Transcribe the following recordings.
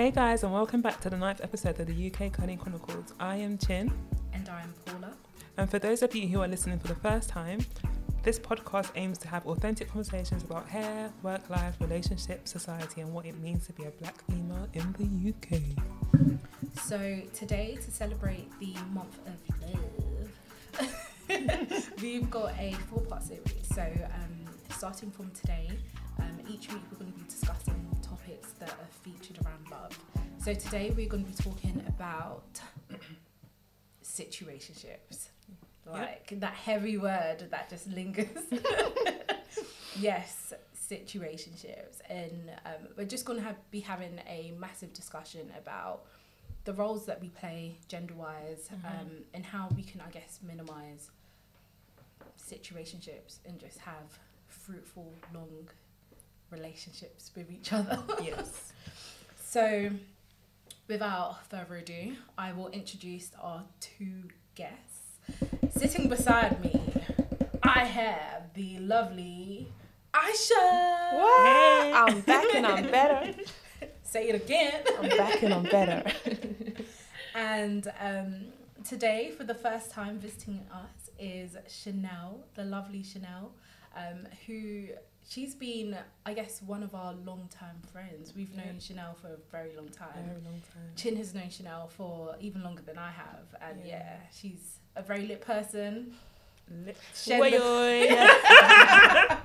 Hey guys, and welcome back to the ninth episode of the UK Cunning Chronicles. I am Chin, And I'm Paula. and for those of you who are listening for the first time, this podcast aims to have authentic conversations about hair, work life, relationships, society, and what it means to be a black female in the UK. So today, to celebrate the month of love, we've got a four-part series. So um, starting from today, um, each week we're going to be discussing topics that are featured around love. So today we're going to be talking about situationships, like that heavy word that just lingers. yes, situationships, and um, we're just going to have, be having a massive discussion about the roles that we play gender-wise, Mhm. um, and how we can, I guess, minimize situationships and just have fruitful, long relationships with each other. Yes. So, without further ado, I will introduce our two guests. Sitting beside me, I have the lovely Aisha. What? I'm back and I'm better. Say it again. I'm back and I'm better. And um, today, for the first time visiting us, is Chanel, the lovely Chanel, um, who she's been, I guess, one of our long-term friends. We've known Yeah. Chanel for a very long time. Very long time. Chin has known Chanel for even longer than I have, and yeah, Yeah. she's a very lit person. Lit- Shed Oi, the- oi.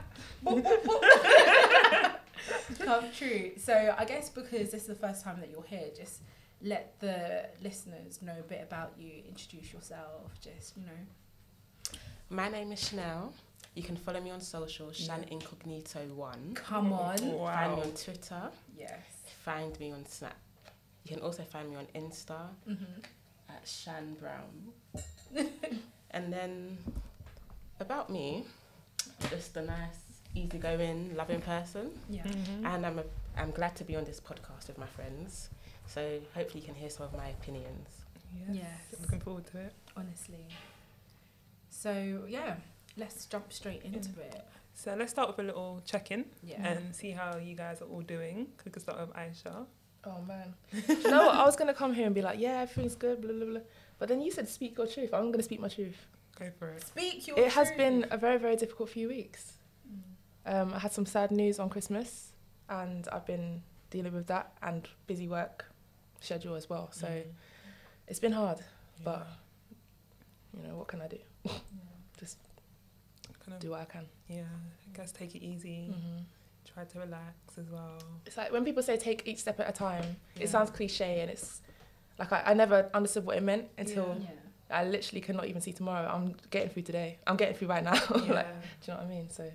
Come true. So I guess because this is the first time that you're here, just let the listeners know a bit about you. Introduce yourself. Just you know, My name is Chanel. You can follow me on social, Shan Incognito One. come on. Find me on Twitter. Yes. Find me on Snap. You can also find me on Insta hmm at Shan Brown. and then about me, just a nice, easygoing, loving person. Yeah. Mhm. And I'm a, I'm glad to be on this podcast with my friends. So hopefully you can hear some of my opinions. Yes. Yes. Looking forward to it. Honestly. So yeah, let's jump straight into it. So let's start with a little check-in Yeah. and see how you guys are all doing. We could start with Aisha. Oh man. Do you know what? I was gonna come here and be like, yeah, everything's good, blah blah blah. But then you said speak your truth. I'm gonna speak my truth. Go for it. Speak your It has been a very, very difficult few weeks. Mm. Um, I had some sad news on Christmas and I've been dealing with that and busy work schedule as well. So Mhm. it's been hard, Yeah. but you know, what can I do? kind of, Do what I can. yeah, I guess take it easy. hmm Try to relax as well. It's like when people say take each step at a time, Yeah. it sounds cliche and it's like I, I never understood what it meant until Yeah. I literally cannot even see tomorrow. I'm getting through today. I'm getting through right now. Yeah. like, do you know what I mean? So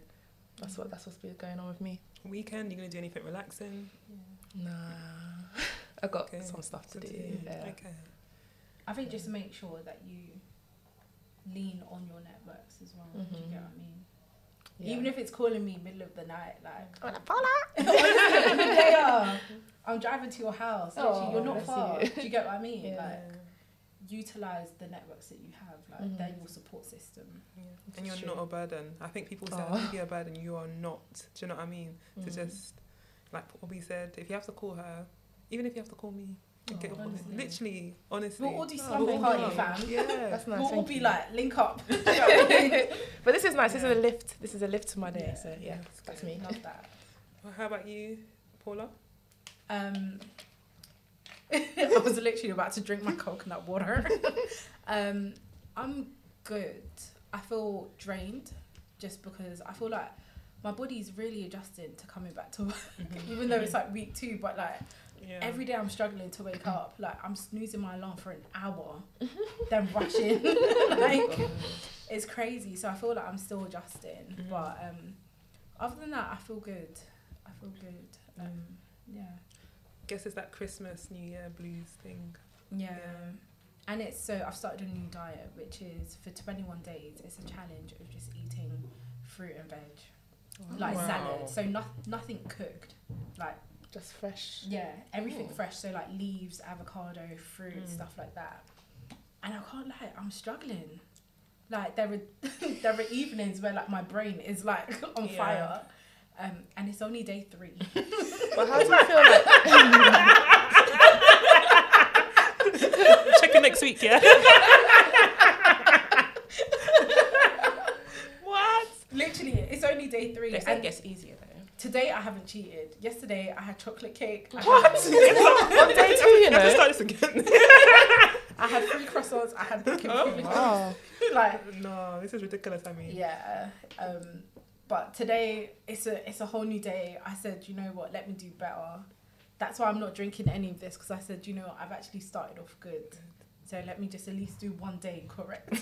that's what that's what's been going on with me. Weekend, you gonna do anything relaxing? Nah, I got Okay. some stuff to Good do. to hear. Yeah. Okay. I think just make sure that you lean on your networks as well. Do you get what I mean? Yeah. Even if it's calling me middle of the night, like I'm like, "Paula!" Honestly, they are. I'm driving to your house. Literally, you're Oh, not far. you. Do you get what I mean? Yeah. Like utilize the networks that you have. Like Mhm. they're your support system. Yeah. And you're True. not a burden. I think people say Oh. I think you're a burden. You are not. Do you know what I mean? To Mm. just like Bobby said, if you have to call her, even if you have to call me, get Oh, up on it. honestly. literally, honestly. We'll all do slumber thank party, you. fam. Yeah. That's nice. we'll all be you. like link up. Do you know what I mean? But this is nice. This is a lift. This is a lift to my day. Yeah. So yeah, Yeah, that's me. Love that. Well, how about you, Paula? Um, I was literally about to drink my coconut water. um, I'm good. I feel drained just because I feel like my body's really adjusting to coming back to work, even though it's like week two. But like Yeah. every day, I'm struggling to wake up. Like I'm snoozing my alarm for an hour, then rushing. like it's crazy. So I feel like I'm still adjusting. Mhm. But um, other than that, I feel good. I feel good. Um, yeah. guess it's that Christmas, New Year blues thing. Yeah. Yeah. And it's so I've started a new diet, which is for 21 days. It's a challenge of just eating fruit and veg, like Wow. salad. So no, nothing cooked. Like just fresh. Yeah, everything fresh. So like leaves, avocado, fruit, mm. stuff like that. And I can't lie, I'm struggling. Like there are there are evenings where like my brain is like on yeah. fire. Um, and it's only day three. but how do you feel like? Check it next week, yeah. what? Literally, it's only day three. It gets easier though. Today I haven't cheated. Yesterday I had chocolate cake. I What? Had, On day two, you Let's know. start this again. I had three croissants. I had bacon Oh. Wow. Like no, this is ridiculous. I mean, yeah. Um, but today it's a it's a whole new day. I said, you know what? Let me do better. That's why I'm not drinking any of this because I said, you know, what? I've actually started off good. So let me just at least do one day correct.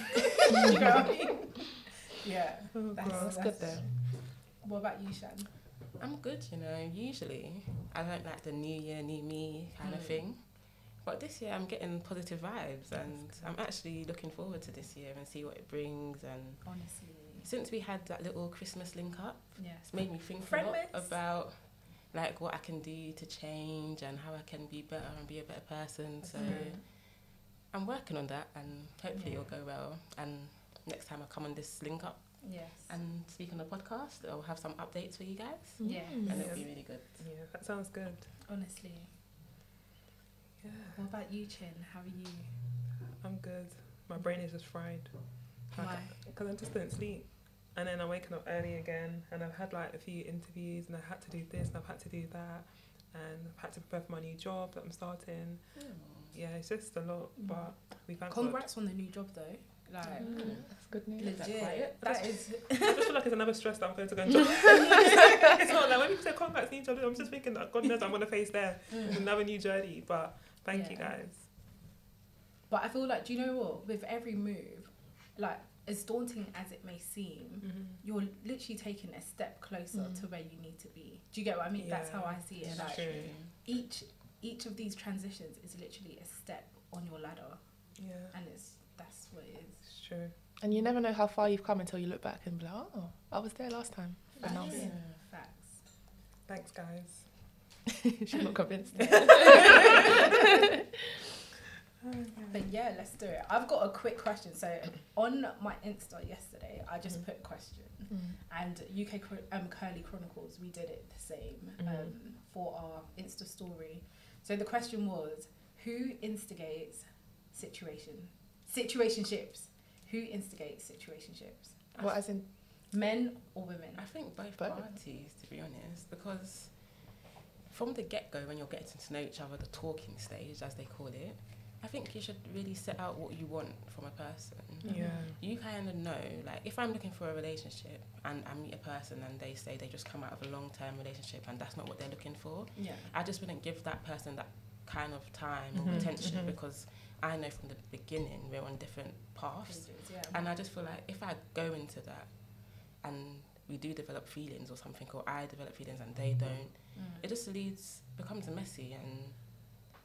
you know what I mean? Yeah. Oh, That's, God. That's good though. What about you, Shan? I'm good, you know. Usually, I don't like the new year, new me kind of Mm. thing. But this year, I'm getting positive vibes, and I'm actually looking forward to this year and see what it brings. And Honestly, since we had that little Christmas link up, yes. it's made me think a lot about like what I can do to change and how I can be better and be a better person. So Mhm. I'm working on that, and hopefully Yeah. it'll go well. And next time I come on this link up Yes. and speak on the podcast, I'll have some updates for you guys, Yeah. and it'll be really good. Yeah, that sounds good. Honestly. Yeah, What about you, Chin? How are you? I'm good. My brain is just fried. Why? Because I just didn't sleep. And then I'm waking up early again, and I've had like a few interviews, and I had to do this, and I've had to do that, and I've had to prepare for my new job that I'm starting. Yeah, it's just a lot, Mm. but we thank Congrats on the new job, though. Like, Mm. That's good news. Is that legit. quiet? That is. God. I just feel like it's another stress that I'm going to go and job. it's not like when people say congrats, new job, I'm just thinking that God knows I'm going to face there. Mm. another new journey, but thank you guys. But I feel like, do you know what? With every move, like as daunting as it may seem, you're literally taking a step closer Mm. to where you need to be. Do you get what I mean? That's how I see it. Yeah, Like true. each each of these transitions is literally a step on your ladder, Yeah, and it's that's what it is. it's true. And you never know how far you've come until you look back and be like, oh, I was there last time. And now I'm Facts. here. Facts. Thanks, guys. She's not convinced. But yeah, let's do it. I've got a quick question. So on my Insta yesterday, I just Mhm. put a question, Mm. and UK um, Curly Chronicles, we did it the same um, Mhm. for our Insta story. So the question was, who instigates situation situationships? Who instigates situationships? What, as in, Men or women? I think both Both. parties, to be honest, because from the get go, when you're getting to know each other, the talking stage, as they call it, I think you should really set out what you want from a person. Yeah. You kind of know, like, if I'm looking for a relationship and I meet a person and they say they just come out of a long term relationship and that's not what they're looking for, Yeah. I just wouldn't give that person that kind of time or Mhm, attention mhm. because I know from the beginning we're on different paths. Pages, yeah. And I just feel like if I go into that and we do develop feelings or something, or I develop feelings and they don't, Mm. it just leads, becomes messy. And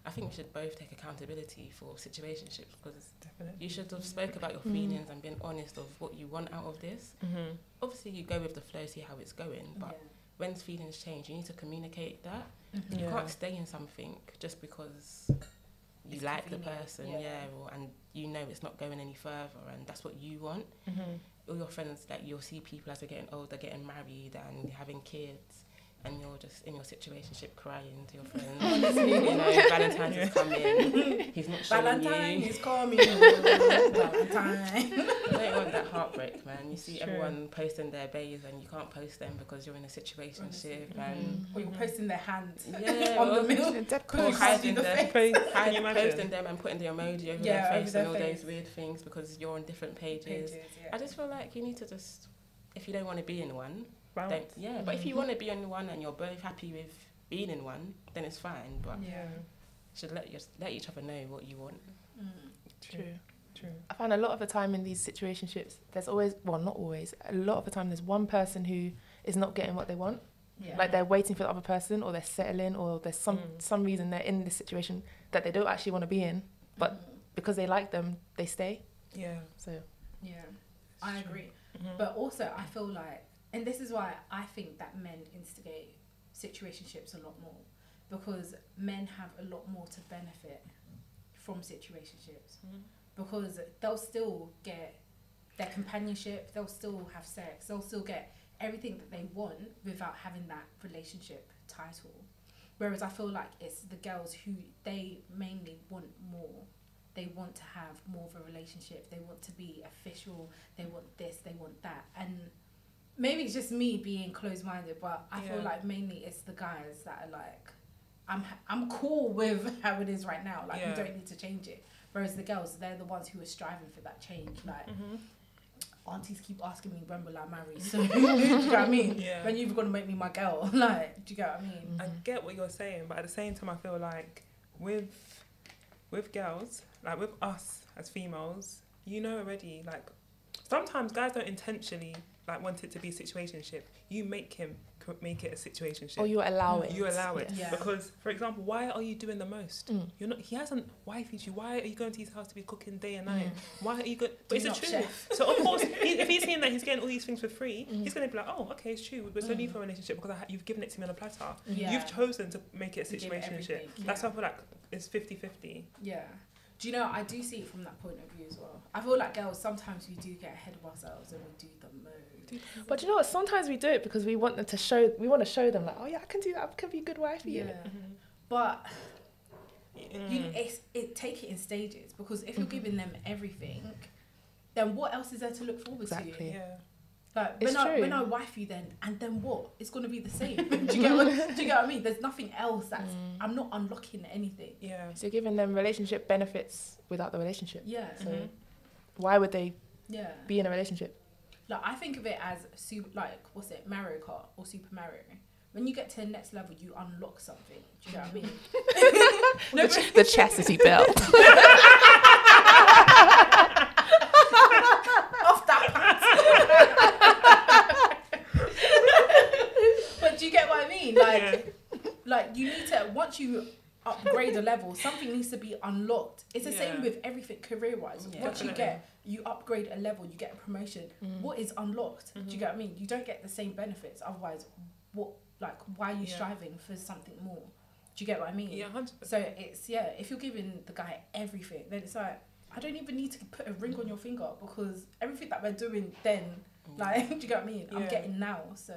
I think we should both take accountability for situationships because Definitely. you should have spoke about your Mm. feelings and been honest of what you want out of this. Mm-hmm. Obviously, you go with the flow, see how it's going, but yeah. when feelings change, you need to communicate that. Mhm. You Yeah. can't stay in something just because you It's like the person, yeah. yeah, or, and you know it's not going any further, and that's what you want. Mm-hmm. All your friends, like you'll see people as they're getting older, getting married and having kids, and you're just in your situationship crying to your friends. you know, Valentine's is coming. He's not showing Valentine you. is coming. Valentine. You don't want that heartbreak, man. You see true. everyone posting their bays, and you can't post them because you're in a situation situationship, mm-hmm. and Or you're posting their hands Yeah, on the middle. mill. Dead Could or you pause. hiding the their face? Can hide, you imagine? posting them and putting the emoji over Yeah, their over face their and all face. those weird things because you're on different pages. Pages, yeah. I just feel like you need to just, if you don't want to be in one, Bounce. don't. Yeah, but if you Mhm. want to be in one and you're both happy with being in one, then it's fine. But Yeah. you should let your, let each other know what you want. Mm. True. True. I find a lot of the time in these situationships, there's always, well, not always, a lot of the time there's one person who is not getting what they want. Yeah. Like they're waiting for the other person or they're settling or there's some, Mm. some reason they're in this situation that they don't actually want to be in. but- Mhm. Because they like them, they stay. Yeah. So, yeah, I agree. Mhm. But also, I feel like, and this is why I think that men instigate situationships a lot more because men have a lot more to benefit from situationships Mhm. because they'll still get their companionship, they'll still have sex, they'll still get everything that they want without having that relationship title. Whereas I feel like it's the girls who they mainly want more. They want to have more of a relationship. They want to be official. They want this. They want that. And maybe it's just me being closed-minded, but I feel like mainly it's the guys that are like, I'm I'm cool with how it is right now. Like Yeah. we don't need to change it. Whereas the girls, they're the ones who are striving for that change. Like Mhm. aunties keep asking me when will I marry? So do you know what I mean? Yeah. When you're gonna make me my girl? Like, do you get what I mean? I get what you're saying, but at the same time, I feel like with with girls, like with us as females, you know already. Like sometimes guys don't intentionally like want it to be a situationship. You make him make it a situationship. Or you allow it. You allow it Yeah. because, for example, why are you doing the most? Mm. You're not. He hasn't wifed you. Why are you going to his house to be cooking day and night? Mm. Why are you going? Do But it's not the truth. chef. So of course, he, if he's seeing that he's getting all these things for free, Mm. he's going to be like, oh, okay, it's true. There's no need Mm. for a relationship because I ha- you've given it to me on a platter. Yeah. You've chosen to make it a To give situationship. everything, That's yeah. why I feel like it's 50-50. Yeah. Do you know, I do see it from that point of view as well. I feel like girls, sometimes we do get ahead of ourselves and we do the. But you know what? Sometimes we do it because we want them to show. We want to show them like, oh yeah, I can do that. I can be a good wife. Yeah. Yeah. But Mm. you it's, it take it in stages because if you're Mhm. giving them everything, then what else is there to look forward Exactly. to? yeah. Like It's when I true. when I wife you, then and then what? It's gonna be the same. do you get what? Do you get what I mean? There's nothing else that's. Mm. I'm not unlocking anything. Yeah. So you're giving them relationship benefits without the relationship. Yeah. So Mhm. why would they Yeah. be in a relationship? Like I think of it as super, like what's it, Mario Kart or Super Mario. When you get to the next level, you unlock something. Do you know what I mean? no, the, ch- the chastity belt. off that pants. but do you get what I mean? Like, like you need to once you upgrade a level, something needs to be unlocked. It's the same with everything career wise. Yeah. once you get you upgrade a level, you get a promotion. Mm. What is unlocked? Do Mhm. you get what I mean? You don't get the same benefits. Otherwise, what like why are you Yeah. striving for something more? Do you get what I mean? Yeah, 100%. So it's yeah, if you're giving the guy everything, then it's like I don't even need to put a ring on your finger because everything that we're doing then, like, do you get what I mean? I'm getting now, so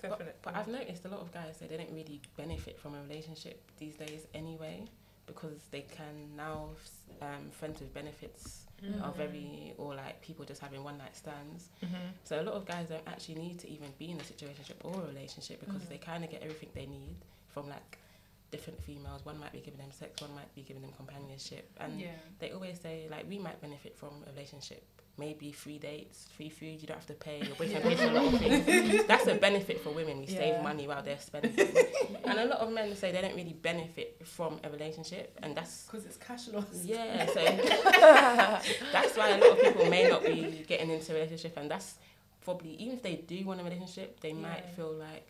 Definitely. But, but I've noticed a lot of guys say they don't really benefit from a relationship these days anyway, because they can now um, friends with benefits Mm. are very or like people just having one night stands. Mhm. So a lot of guys don't actually need to even be in a situationship or a relationship because Mm. they kind of get everything they need from like different females. One might be giving them sex, one might be giving them companionship, and yeah, they always say like we might benefit from a relationship. Maybe free dates, free food. You don't have to pay. Your boyfriend pays for a lot of things. That's a benefit for women. We Yeah. save money while they're spending. and a lot of men say they don't really benefit from a relationship, and that's because it's cash loss. yeah. So that's why a lot of people may not be getting into a relationship, and that's probably even if they do want a relationship, they might feel like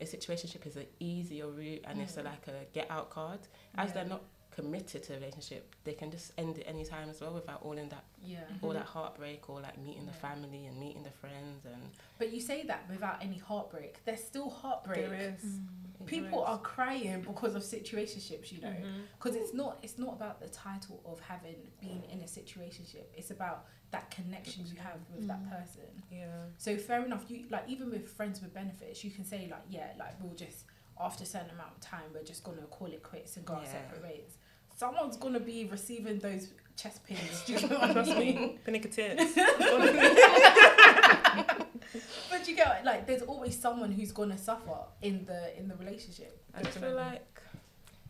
a situationship is an easier route and it's a, like a get out card. As Yeah. they're not committed to a relationship, they can just end it any time as well without all in that Yeah, all Mhm. that heartbreak or like meeting the family and meeting the friends and but you say that without any heartbreak. There's still heartbreak. There is. People are crying because of situationships, you know. Mhm. because it's not it's not about the title of having been in a situationship it's about that connection you have with that Mm. person Yeah. so fair enough you like even with friends with benefits you can say like yeah like we'll just after a certain amount of time we're just gonna call it quits and go our Yeah. separate ways someone's gonna be receiving those chest pains do you know what I mean me. Pinnacle tits. but you get like there's always someone who's gonna suffer in the in the relationship I just feel like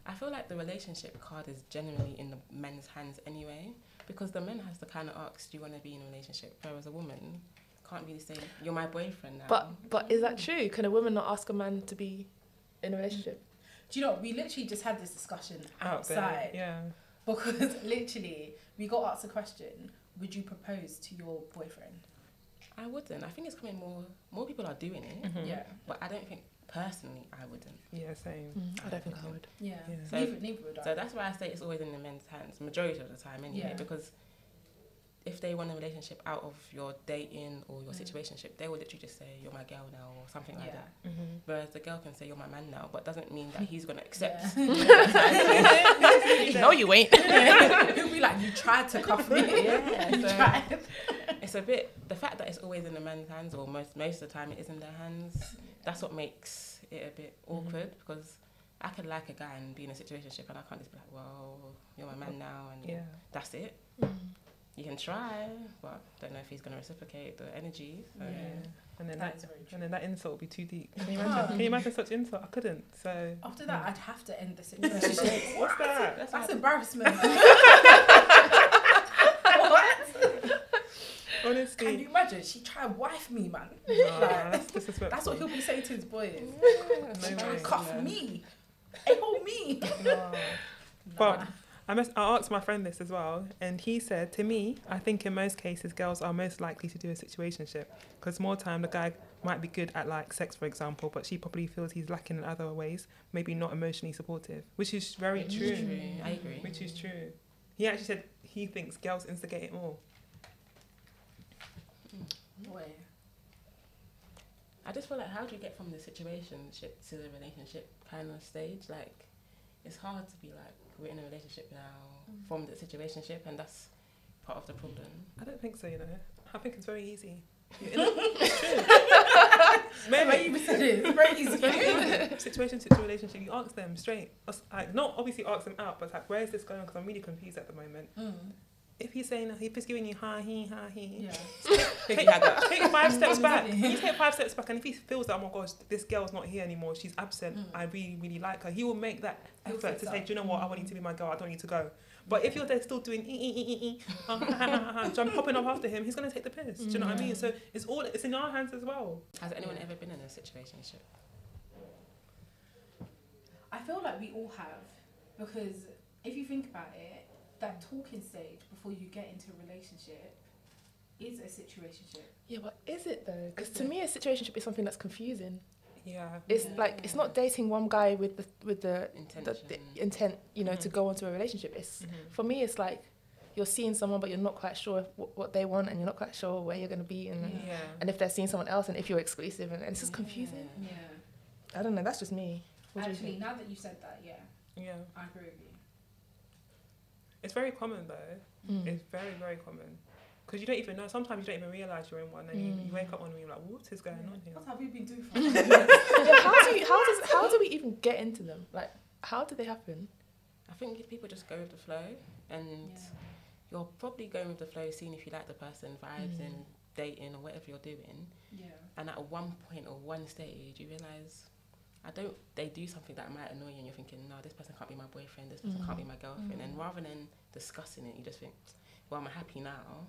I feel like the relationship card is generally in the men's hands anyway because the men has to kind of ask do you want to be in a relationship whereas a woman can't really say you're my boyfriend now But but is that true? Can a woman not ask a man to be in a relationship? do you know we literally just had this discussion Out there. outside Yeah. Because literally, we got asked a question: Would you propose to your boyfriend? I wouldn't I think it's coming more more people are doing it Mhm. Yeah, but I don't think personally I wouldn't Yeah, same. Mm, I don't think I would. yeah. Yeah. So- neither, neither would I. So that's why I say it's always in the men's hands, majority of the time anyway, Yeah. because if they want a relationship out of your dating or your Mm. situationship, they will literally just say, You're my girl now or something like yeah. that. Mm-hmm. Whereas the girl can say you're my man now, but doesn't mean that he's gonna accept. Yeah. No, you ain't. He'll be like, "You tried to cuff me. Yeah, so- tried." it's a bit the fact that it's always in the man's hands or most most of the time it is in their hands. That's what makes it a bit Mhm. awkward because I could like a guy and be in a situationship and I can't just be like, Well, you're my man now and Yeah. that's it. Mm. You can try, but don't know if he's gonna reciprocate the energy. So. Yeah. and then That that, is very true. and then that insult would be too deep. Can you imagine? Can you imagine such insult? I couldn't. So After that, I'd have to end the situation. what's that? That's That's embarrassment. what? Honestly, Can you imagine? She tried to wife me, man. Nah, that's disrespectful. That's what he'll be saying to his boys. No She way. cuff me. Hey, hold me. Nah. But I, must, I asked my friend this as well, and he said to me, I think in most cases girls are most likely to do a situationship because more time the guy might be good at like sex, for example, but she probably feels he's lacking in other ways, maybe not emotionally supportive, which is very Which true. is true. I agree. Which is true. He actually said he thinks girls instigate it more. Boy. I just feel like how do you get from the situationship to the relationship kind of stage? Like, it's hard to be like we're in a relationship now Mm. from the situationship, and that's part of the problem. I don't think so, you know. I think it's very easy. You're in a- it's. Maybe Maybe. you said. It's very easy. situation to relationship, you ask them straight. Like, not obviously ask them out, but it's like, where is this going? Because I'm really confused at the moment. Mm. If he's saying, if he's giving you ha he, ha he, Yeah. take, Maybe had that. take five steps back. You take five steps back, and if he feels that, oh my gosh, this girl's not here anymore, she's absent, Mm. I really, really like her, he will make that He'll effort fix to say, do you know what, I want you to be my girl, I don't need to go. But if you're there still doing ee, I'm popping up after him, he's going to take the piss. Do you know what I mean? So it's all, it's in our hands as well. Has anyone ever been in a situationship? I feel like we all have because if you think about it, that talking stage before you get into a relationship is a situationship. Yeah, but is it though? Because to it? me, a situationship is something that's confusing. Yeah. It's Yeah. like it's not dating one guy with the with the, the, Intention. the intent, you know, to Mhm. go into a relationship. It's Mhm. for me, it's like you're seeing someone, but you're not quite sure what, what they want, and you're not quite sure where you're going to be, and Yeah. Yeah. and if they're seeing someone else, and if you're exclusive, and, and it's just confusing. Yeah. Yeah. I don't know. That's just me. What Actually, now that you said that, yeah, Yeah. I agree with you. It's very common though. Mm. It's very, very common. Because you don't even know, sometimes you don't even realise you're in one, and you, you Mm. wake up one and you're like, what is going on here? What have we been doing for? yeah, how do you, how does how do we even get into them? Like, how do they happen? I think if people just go with the flow, and you're probably going with the flow, seeing if you like the person, vibes, Mm. and dating or whatever you're doing. yeah. And at one point or one stage, you realize, I don't. They do something that might annoy you, and you're thinking, no, this person can't be my boyfriend. This person Mm. can't be my girlfriend. And Mm. rather than discussing it, you just think, well, I'm happy now,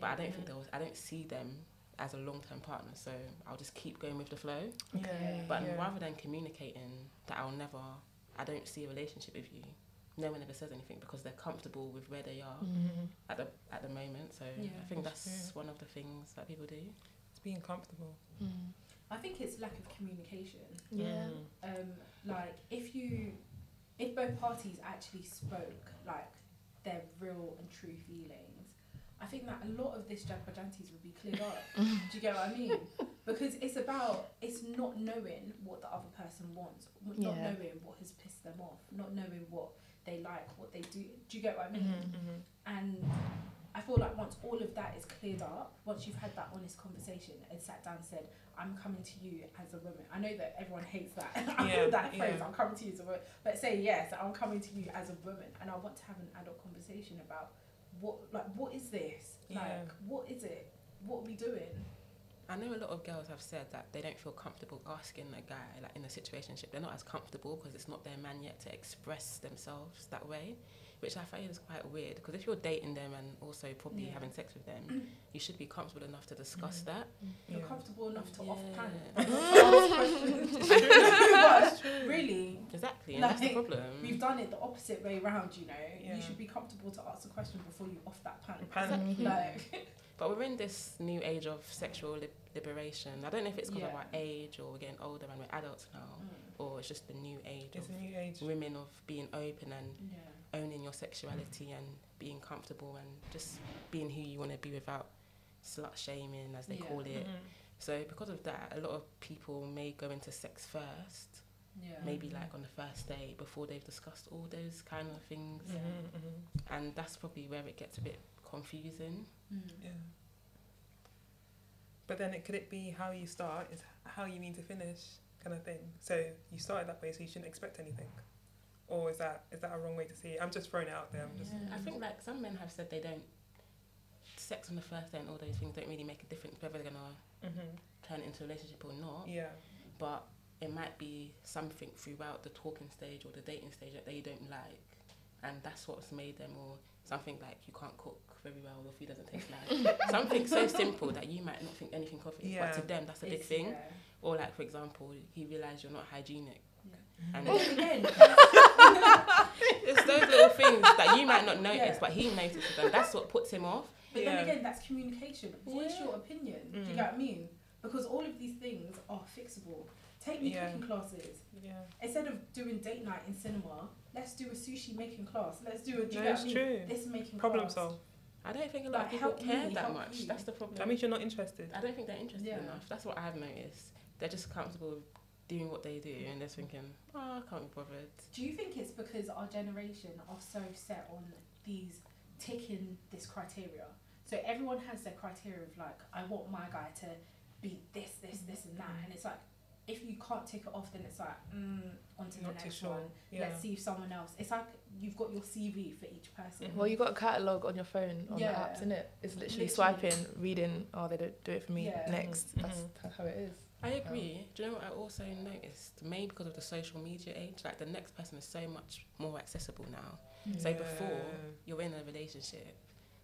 but I don't think there was. I don't see them as a long-term partner. So I'll just keep going with the flow. Yeah. But yeah. rather than communicating that I'll never, I don't see a relationship with you. No one ever says anything because they're comfortable with where they are Mhm. at the at the moment. So Yeah, I think that's that's one of the things that people do. It's being comfortable. Mm. I think it's lack of communication. Yeah. Um, like if you, if both parties actually spoke like their real and true feelings, I think that a lot of this jabberjanties would be cleared up. do you get what I mean? Because it's about it's not knowing what the other person wants, not Yeah. knowing what has pissed them off, not knowing what they like, what they do. Do you get what I mean? Mhm, mhm. And I feel like once all of that is cleared up, once you've had that honest conversation and sat down and said, I'm coming to you as a woman. I know that everyone hates that. I Yeah, that phrase, yeah. I'm coming to you as a woman. But say yes, I'm coming to you as a woman and I want to have an adult conversation about what like what is this? Yeah. Like what is it? What are we doing? I know a lot of girls have said that they don't feel comfortable asking a guy like in a situationship. They're not as comfortable because it's not their man yet to express themselves that way, which I find is quite weird. Because if you're dating them and also probably Yeah. having sex with them, you should be comfortable enough to discuss Mhm. that. You're Yeah. comfortable enough to off Yeah. pan. ask really? Exactly, and that's the problem. We've done it the opposite way round, you know. Yeah. You should be comfortable to ask a question before you off that pan. Pan- Exactly. Like But we're in this new age of sexual li- liberation. I don't know if it's because of our age or we're getting older and we're adults now, mm, or it's just the new age It's a of new age. women of being open and yeah. owning your sexuality and being comfortable and just being who you want to be without slut shaming, as they Yeah. call it. Mhm. So because of that, a lot of people may go into sex first, Yeah. maybe like on the first day before they've discussed all those kind of things, Yeah. Mhm, mhm. and that's probably where it gets a bit confusing. Mm. Yeah. But then it could it be how you start is how you mean to finish kind of thing. So you started that way, so you shouldn't expect anything. Or is that is that a wrong way to see it? I'm just throwing it out there. I'm just I think like some men have said they don't sex on the first day and all those things don't really make a difference whether they're gonna Mhm. turn it into a relationship or not. Yeah. But it might be something throughout the talking stage or the dating stage that they don't like, and that's what's made them or something like you can't cook very well, your food doesn't taste nice. something so simple that you might not think anything of it, Yeah. but to them that's a big It's- thing. yeah. Or like for example, he realised you're not hygienic, Yeah. and But then it's those little things that you might not notice, Yeah. but he notices, and that's what puts him off. But Yeah. then again, that's communication. Voice Yeah. your opinion. Do you Mm. get what I mean? Because all of these things are fixable. Take me Yeah. cooking classes. Yeah. Instead of doing date night in cinema, let's do a sushi making class. Let's do a. Do you No, get it's what I mean? true. This making Problem class. solve. I don't think a lot Like, of people care me, that much. you. That's the problem. That means you're not interested. I don't think they're interested Yeah. enough. That's what I've noticed. They're just comfortable with doing what they do, and they're thinking, "Oh, I can't be bothered." Do you think it's because our generation are so set on these ticking this criteria? So everyone has their criteria of like, I want my guy to be this, this, this, and that, and it's like, if you can't tick it off, then it's like, mm, on to the Not too next sure. one. Yeah. Let's see if someone else. It's like you've got your CV for each person. Well, you've got a catalogue on your phone on Yeah. the apps, isn't it? It's literally, Literally. swiping, reading. Oh, they don't do it for me. Yeah. Next, Mhm. that's that's how it is. I agree. Do you know what I also noticed? Maybe because of the social media age, like the next person is so much more accessible now. So before you're in a relationship,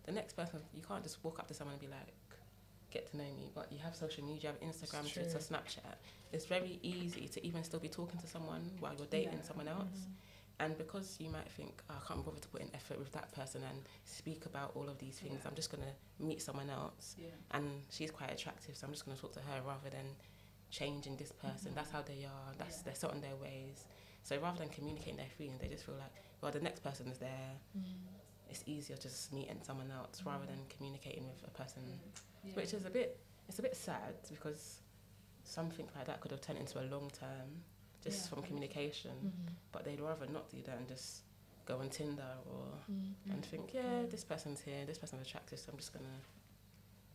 the next person you can't just walk up to someone and be like, "Get to know me." But you have social media, you have Instagram, It's Twitter. Snapchat. It's very easy to even still be talking to someone while you're dating Yeah. someone else. Mhm. And because you might think, oh, I can't bother to put in effort with that person and speak about all of these things, Yeah. I'm just going to meet someone else. Yeah. And she's quite attractive, so I'm just going to talk to her rather than changing this person. Mhm. That's how they are. That's Yeah. They're set on their ways. So rather than communicating their feelings, they just feel like, well, the next person is there. It's easier just meeting someone else rather than communicating with a person, which is a bit, it's a bit sad because something like that could have turned into a long term just Yeah. from communication Mm-hmm. but they'd rather not do that and just go on Tinder or Mm-hmm. and think, yeah, this person's here, this person's attractive, so I'm just gonna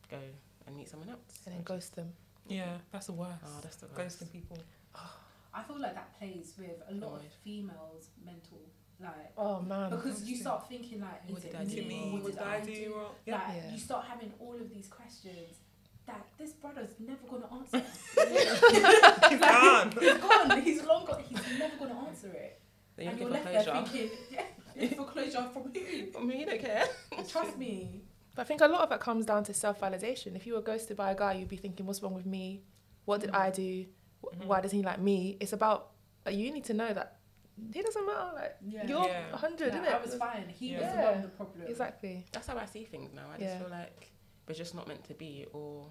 go and meet someone else. And then Which- ghost them. Yeah, that's the worst. Oh, that's the worst. Ghosting people. I feel like that plays with a lot of females' mental like Oh man. because you start thinking like, What is did it I me? do me, wrong? What what did did I do wrong? Yeah. Like Yeah. you start having all of these questions that this brother's never gonna answer. He's gone. he's gone. He's long gone. He's never gonna answer it. Then and you're you're left there thinking, yeah, for closure from who? I mean, you don't care. Trust me. But I think a lot of it comes down to self validation. If you were ghosted by a guy, you'd be thinking, what's wrong with me? What did Mhm. I do? Wh- Mhm. Why doesn't he like me? It's about, like, you need to know that he doesn't matter. Like, Yeah. you're Yeah. 100, Like, innit? I was fine. He was the Yeah. one with the problem. Exactly. That's how I see things now. I just feel like we're just not meant to be, or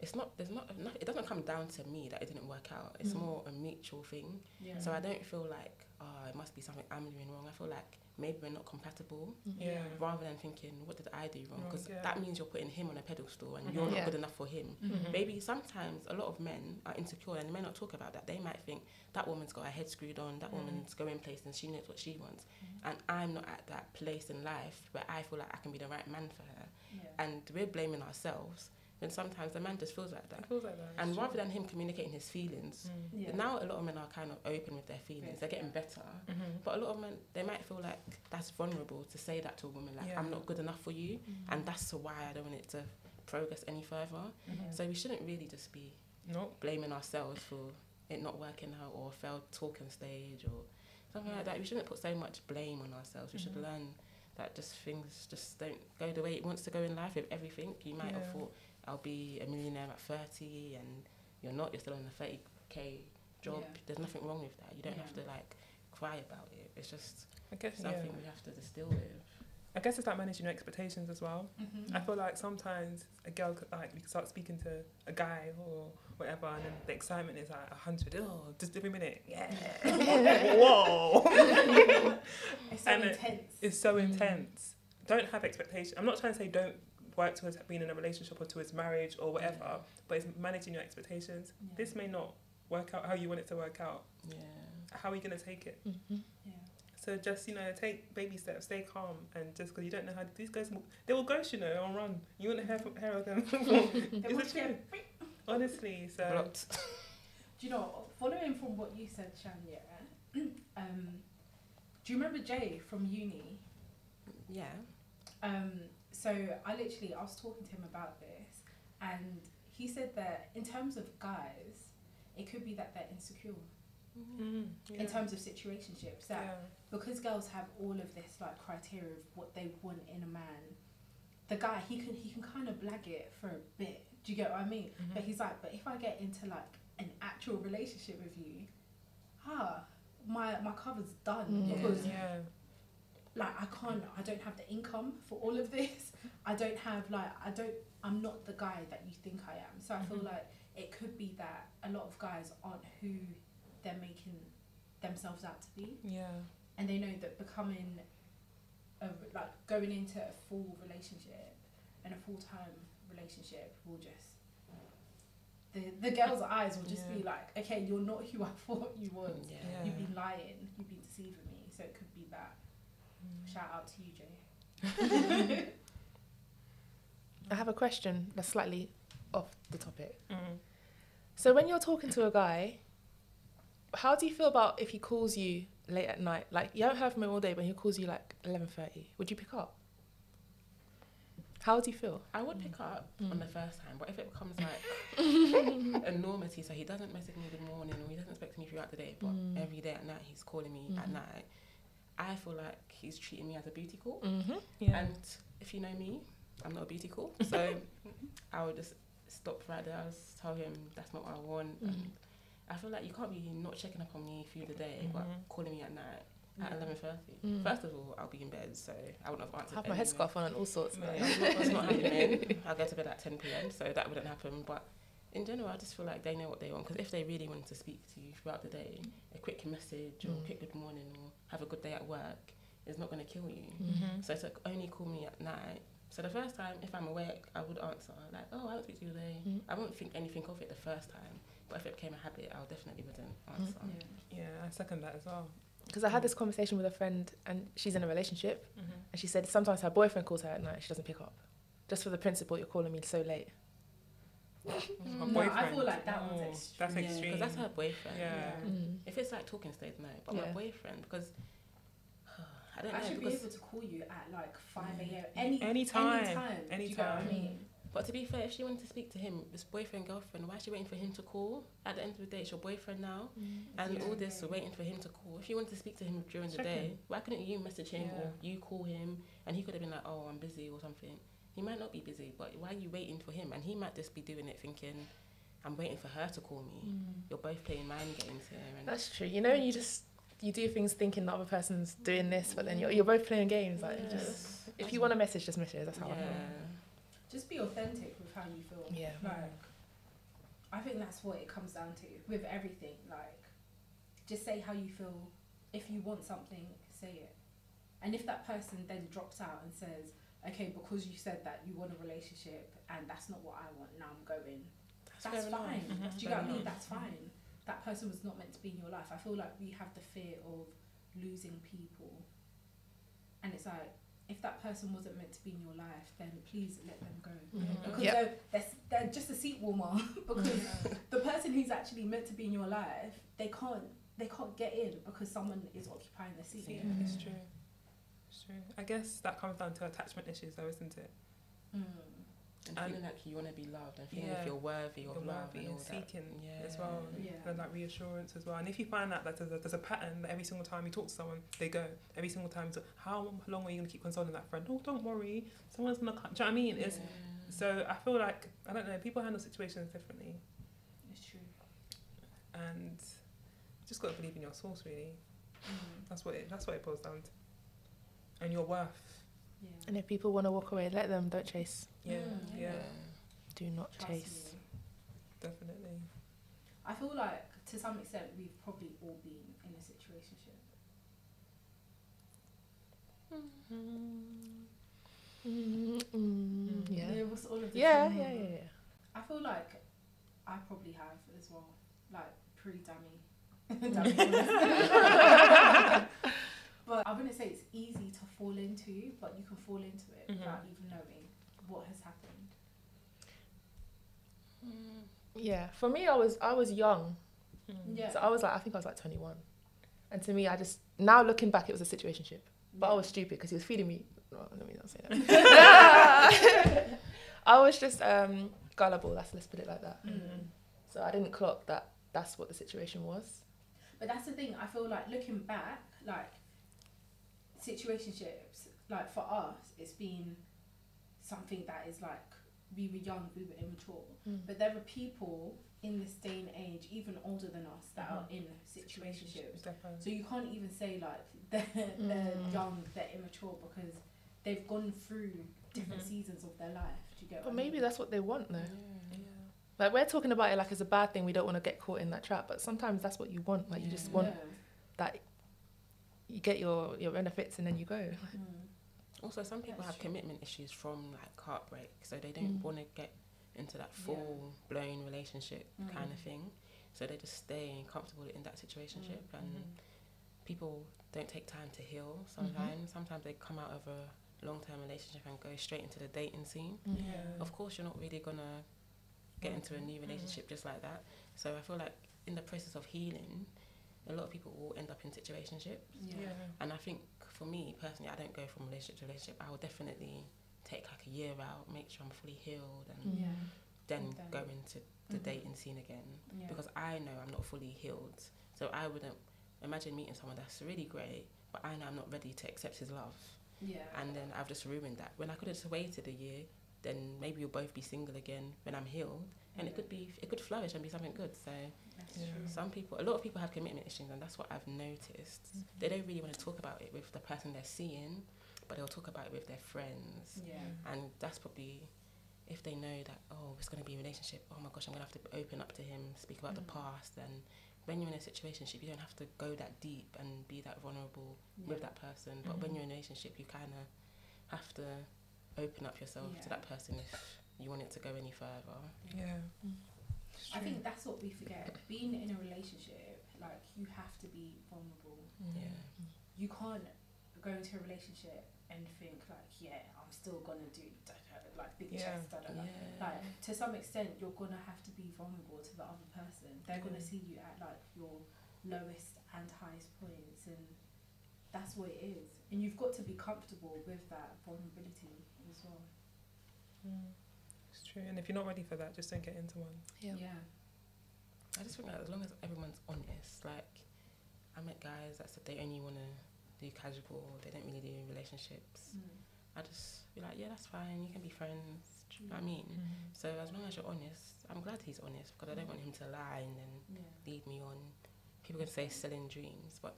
it's not. There's not. enough it doesn't come down to me that it didn't work out. It's Mm. more a mutual thing. Yeah. So I don't feel like, oh, it must be something I'm doing wrong. I feel like maybe we're not compatible. Yeah. rather than thinking what did I do wrong Wrong, because yeah. that means you're putting him on a pedestal and you're not Yeah. good enough for him. Mhm. Maybe sometimes a lot of men are insecure and they may not talk about that. They might think that woman's got her head screwed on, that Mhm. woman's going places and she knows what she wants. Mhm. And I'm not at that place in life where I feel like I can be the right man for her. Yeah. And we're blaming ourselves when sometimes the man just feels like that. feels like that. And rather true. than him communicating his feelings, Mm. Yeah. now a lot of men are kind of open with their feelings. Yeah. They're getting better. Mhm. But a lot of men, they might feel like that's vulnerable to say that to a woman, like, Yeah. I'm not good enough for you. Mm. And that's why I don't want it to progress any further. Mhm. So we shouldn't really just be Nope. blaming ourselves for it not working out or a failed talking stage or something like that. We shouldn't put so much blame on ourselves. We should Mhm. learn that just things just don't go the way it wants to go in life with everything. You might have thought I'll be a millionaire at 30 and you're not, you're still on a 30k job. Yeah. There's nothing wrong with that. You don't Yeah. have to like cry about it. It's just I guess something yeah. we have to distill with. I guess it's like managing your expectations as well. Mhm. I feel like sometimes a girl could like you can start speaking to a guy or whatever, and then the excitement is like a hundred. Oh, just every minute, yeah. Whoa, It's so And it- intense. it's so Mm. intense. Don't have expectations. I'm not trying to say don't work towards being in a relationship or towards marriage or whatever, but it's managing your expectations. Yeah. This may not work out how you want it to work out. Yeah. How are you gonna take it? Mm-hmm. Yeah. So just you know, take baby steps, stay calm, and just because you don't know how these guys, will, they will ghost you know and run. You won't hear from hear of them. They Is it true? Honestly, so Blocked. Do you know, following from what you said, Shania, um, do you remember Jay from uni? Yeah. Um, so I literally, I was talking to him about this, and he said that in terms of guys, it could be that they're insecure Mm, yeah. in terms of situationships. That yeah. because girls have all of this like criteria of what they want in a man, the guy he can he can kind of blag it for a bit. Do you get what I mean? Mhm. But he's like, but if I get into like an actual relationship with you, ah, my my cover's done Mm. because yeah. like I can't I don't have the income for all of this. I don't have like I don't I'm not the guy that you think I am. So I feel Mhm. like it could be that a lot of guys aren't who they're making themselves out to be Yeah. and they know that becoming a, like going into a full relationship and a full-time relationship will just the the girl's eyes will just be like okay you're not who I thought you was Yeah. Yeah. you've been lying you've been deceiving me so it could be that Mm. shout out to you Jay I have a question that's slightly off the topic. Mm. So when you're talking to a guy, how do you feel about if he calls you late at night? Like you haven't heard from him all day, but he calls you like eleven thirty. Would you pick up? How do you feel? I would pick up Mm. on the first time, but if it becomes like a normality, so he doesn't message me in the morning or he doesn't expect me throughout the day, but Mm. every day at night he's calling me at Mhm. night, I feel like he's treating me as a beauty call. Mm-hmm. Yeah. And if you know me, I'm not a beauty call, so I would just stop right there. I'll just tell him that's not what I want. Mhm. And I feel like you can't be not checking up on me through the day, but Mhm. calling me at night at eleven thirty. Mm. First of all, I'll be in bed, so I wouldn't have I answered. have my anyway. headscarf on and all sorts. Like. It's not, happening. I'll go to bed at 10 p.m., so that wouldn't happen. But in general, I just feel like they know what they want. Because if they really wanted to speak to you throughout the day, a quick message or Mm. a quick good morning or have a good day at work is not going to kill you. Mhm. So to only call me at night. So the first time, if I'm awake, I would answer like, "Oh, I haven't speak to you today." Mm. I won't think anything of it the first time. But if it became a habit, I definitely wouldn't answer. yeah. Yeah, I second that as well. Because I had this conversation with a friend, and she's in a relationship, Mm-hmm. and she said sometimes her boyfriend calls her at night, she doesn't pick up, just for the principle you're calling me so late. Mm. No, I feel like that one's extreme. That's Yeah, extreme. because that's her boyfriend. Yeah. Mm. If it's like talking stage, no. But Yeah. my boyfriend, because I don't know. I should be able to call you at like 5 Mm. a.m. Any Anytime. Anytime. Do you get what I mean? But to be fair, if she wanted to speak to him, this boyfriend, girlfriend, why is she waiting for him to call? At the end of the day, it's your boyfriend now. Mm, and Yeah. all this waiting for him to call. If you wanted to speak to him during the day, why couldn't you message him Yeah. or you call him? And he could have been like, oh, I'm busy or something. He might not be busy, but why are you waiting for him? And he might just be doing it thinking, I'm waiting for her to call me. Mm. You're both playing mind games here. And That's true. You know, you just you do things thinking the other person's doing this, but then you're, you're both playing games. Like, Yeah. just if you want to message, just message. That's how I feel. Just be authentic with how you feel. Yeah. Like, I think that's what it comes down to with everything. Like, just say how you feel. If you want something, say it. And if that person then drops out and says, okay, because you said that you want a relationship and that's not what I want, now I'm going, that's, enough. fine. Mhm. Do you get what I mean? That's fine. That person was not meant to be in your life. I feel like we have the fear of losing people. And it's like, if that person wasn't meant to be in your life, then please let them go Mhm. because Yep. they're, they're, they're just a seat warmer because the person who's actually meant to be in your life they can't they can't get in because someone is occupying the seat Yeah, it's true. It's true. I guess that comes down to attachment issues, though, isn't it? Mm. And And- feeling like you want to be loved and feeling Yeah. if you're worthy of You're love worthy and and all that. seeking Yeah. as well. Yeah. And like reassurance as well. And if you find out that there's a, there's a pattern that every single time you talk to someone, they go. Every single time, so how long are you going to keep consoling that friend? Oh, don't worry. Someone's going to come. Do you know what I mean? It's, So I feel like, I don't know, people handle situations differently. it's true And just got to believe in your source, really. mm. That's what it, that's what it boils down to. And your worth. Yeah And if people want to walk away, let them. Don't chase. Yeah, Mm. yeah, Do not Trust chase. me. definitely. I feel like to some extent we've probably all been in a situation Mm, yeah. what's all of this Yeah, yeah, yeah, yeah. I feel like I probably have as well like pre-dummy Dummy. but I wouldn't say it's easy to fall into but you can fall into it Mhm. without even knowing what has happened Mm. Yeah. For me, I was I was young, Mm. yeah so I was like I think I was like 21, and to me, I just now looking back, it was a situationship. But I was stupid because he was feeding me. No, let me not say that. I was just um gullible. Let's let's put it like that. Mm. So I didn't clock that. That's what the situation was. But that's the thing. I feel like looking back, like situationships, like for us, it's been something that is like we were young, we were immature. But there are people in this day and age, even older than us, that are in situationships. Definitely. So you can't even say like they're, they're Mm. young, they're immature because they've gone through different Mhm. seasons of their life. Do you get? But what I maybe mean? that's what they want though. Yeah. Like we're talking about it like it's a bad thing. We don't want to get caught in that trap. But sometimes that's what you want. Like you just want Yeah. that. You get your your benefits and then you go. Mm. Also, some people That's have true. commitment issues from like heartbreak, so they don't Mm. want to get into that Yeah. full blown relationship Mm. kind of thing. So they just stay comfortable in that situation, Mm. and people don't take time to heal. Sometimes, sometimes they come out of a long term relationship and go straight into the dating scene. Yeah. Of course, you're not really gonna get into a new Mm. relationship just like that. So I feel like in the process of healing, a lot of people will end up in situationships. Yeah. And I think for me personally, I don't go from relationship to relationship. I will definitely take like a year out, make sure I'm fully healed, and Yeah. then Okay. go into the Mhm. dating scene again. Yeah. Because I know I'm not fully healed. So I wouldn't imagine meeting someone that's really great, but I know I'm not ready to accept his love. Yeah. And then I've just ruined that. When I could have just waited a year, then maybe you'll both be single again when I'm healed. And it could be, it could flourish and be something good. So Yeah. some people, a lot of people have commitment issues, and that's what I've noticed. They don't really want to talk about it with the person they're seeing, but they'll talk about it with their friends. Yeah. And that's probably if they know that, oh, it's going to be a relationship, oh my gosh, I'm going to have to open up to him, speak about Mm. the past. And when you're in a situation, you don't have to go that deep and be that vulnerable with that person. But when Mhm. you're in a relationship, you kind of have to open up yourself Yeah. to that person if you want it to go any further. Yeah. I think that's what we forget. Being in a relationship, like you have to be vulnerable. Yeah. You can't go into a relationship and think like, yeah, I'm still gonna do like big Yeah. chest, da, da, da. Yeah. Like to some extent, you're gonna have to be vulnerable to the other person. They're gonna Mhm. see you at like your lowest and highest points, and that's what it is. And you've got to be comfortable with that vulnerability as well. Mm. It's true. And if you're not ready for that, just don't get into one. Yeah. yeah. I just think that as long as everyone's honest, like I met guys that said they only want to do casual, they don't really do relationships. Mm. I just be like, yeah, that's fine. You can be friends. Do you know what I mean? Mm. So as long as you're honest, I'm glad he's honest because I don't want him to lie and then Yeah. lead me on. People can say selling dreams, but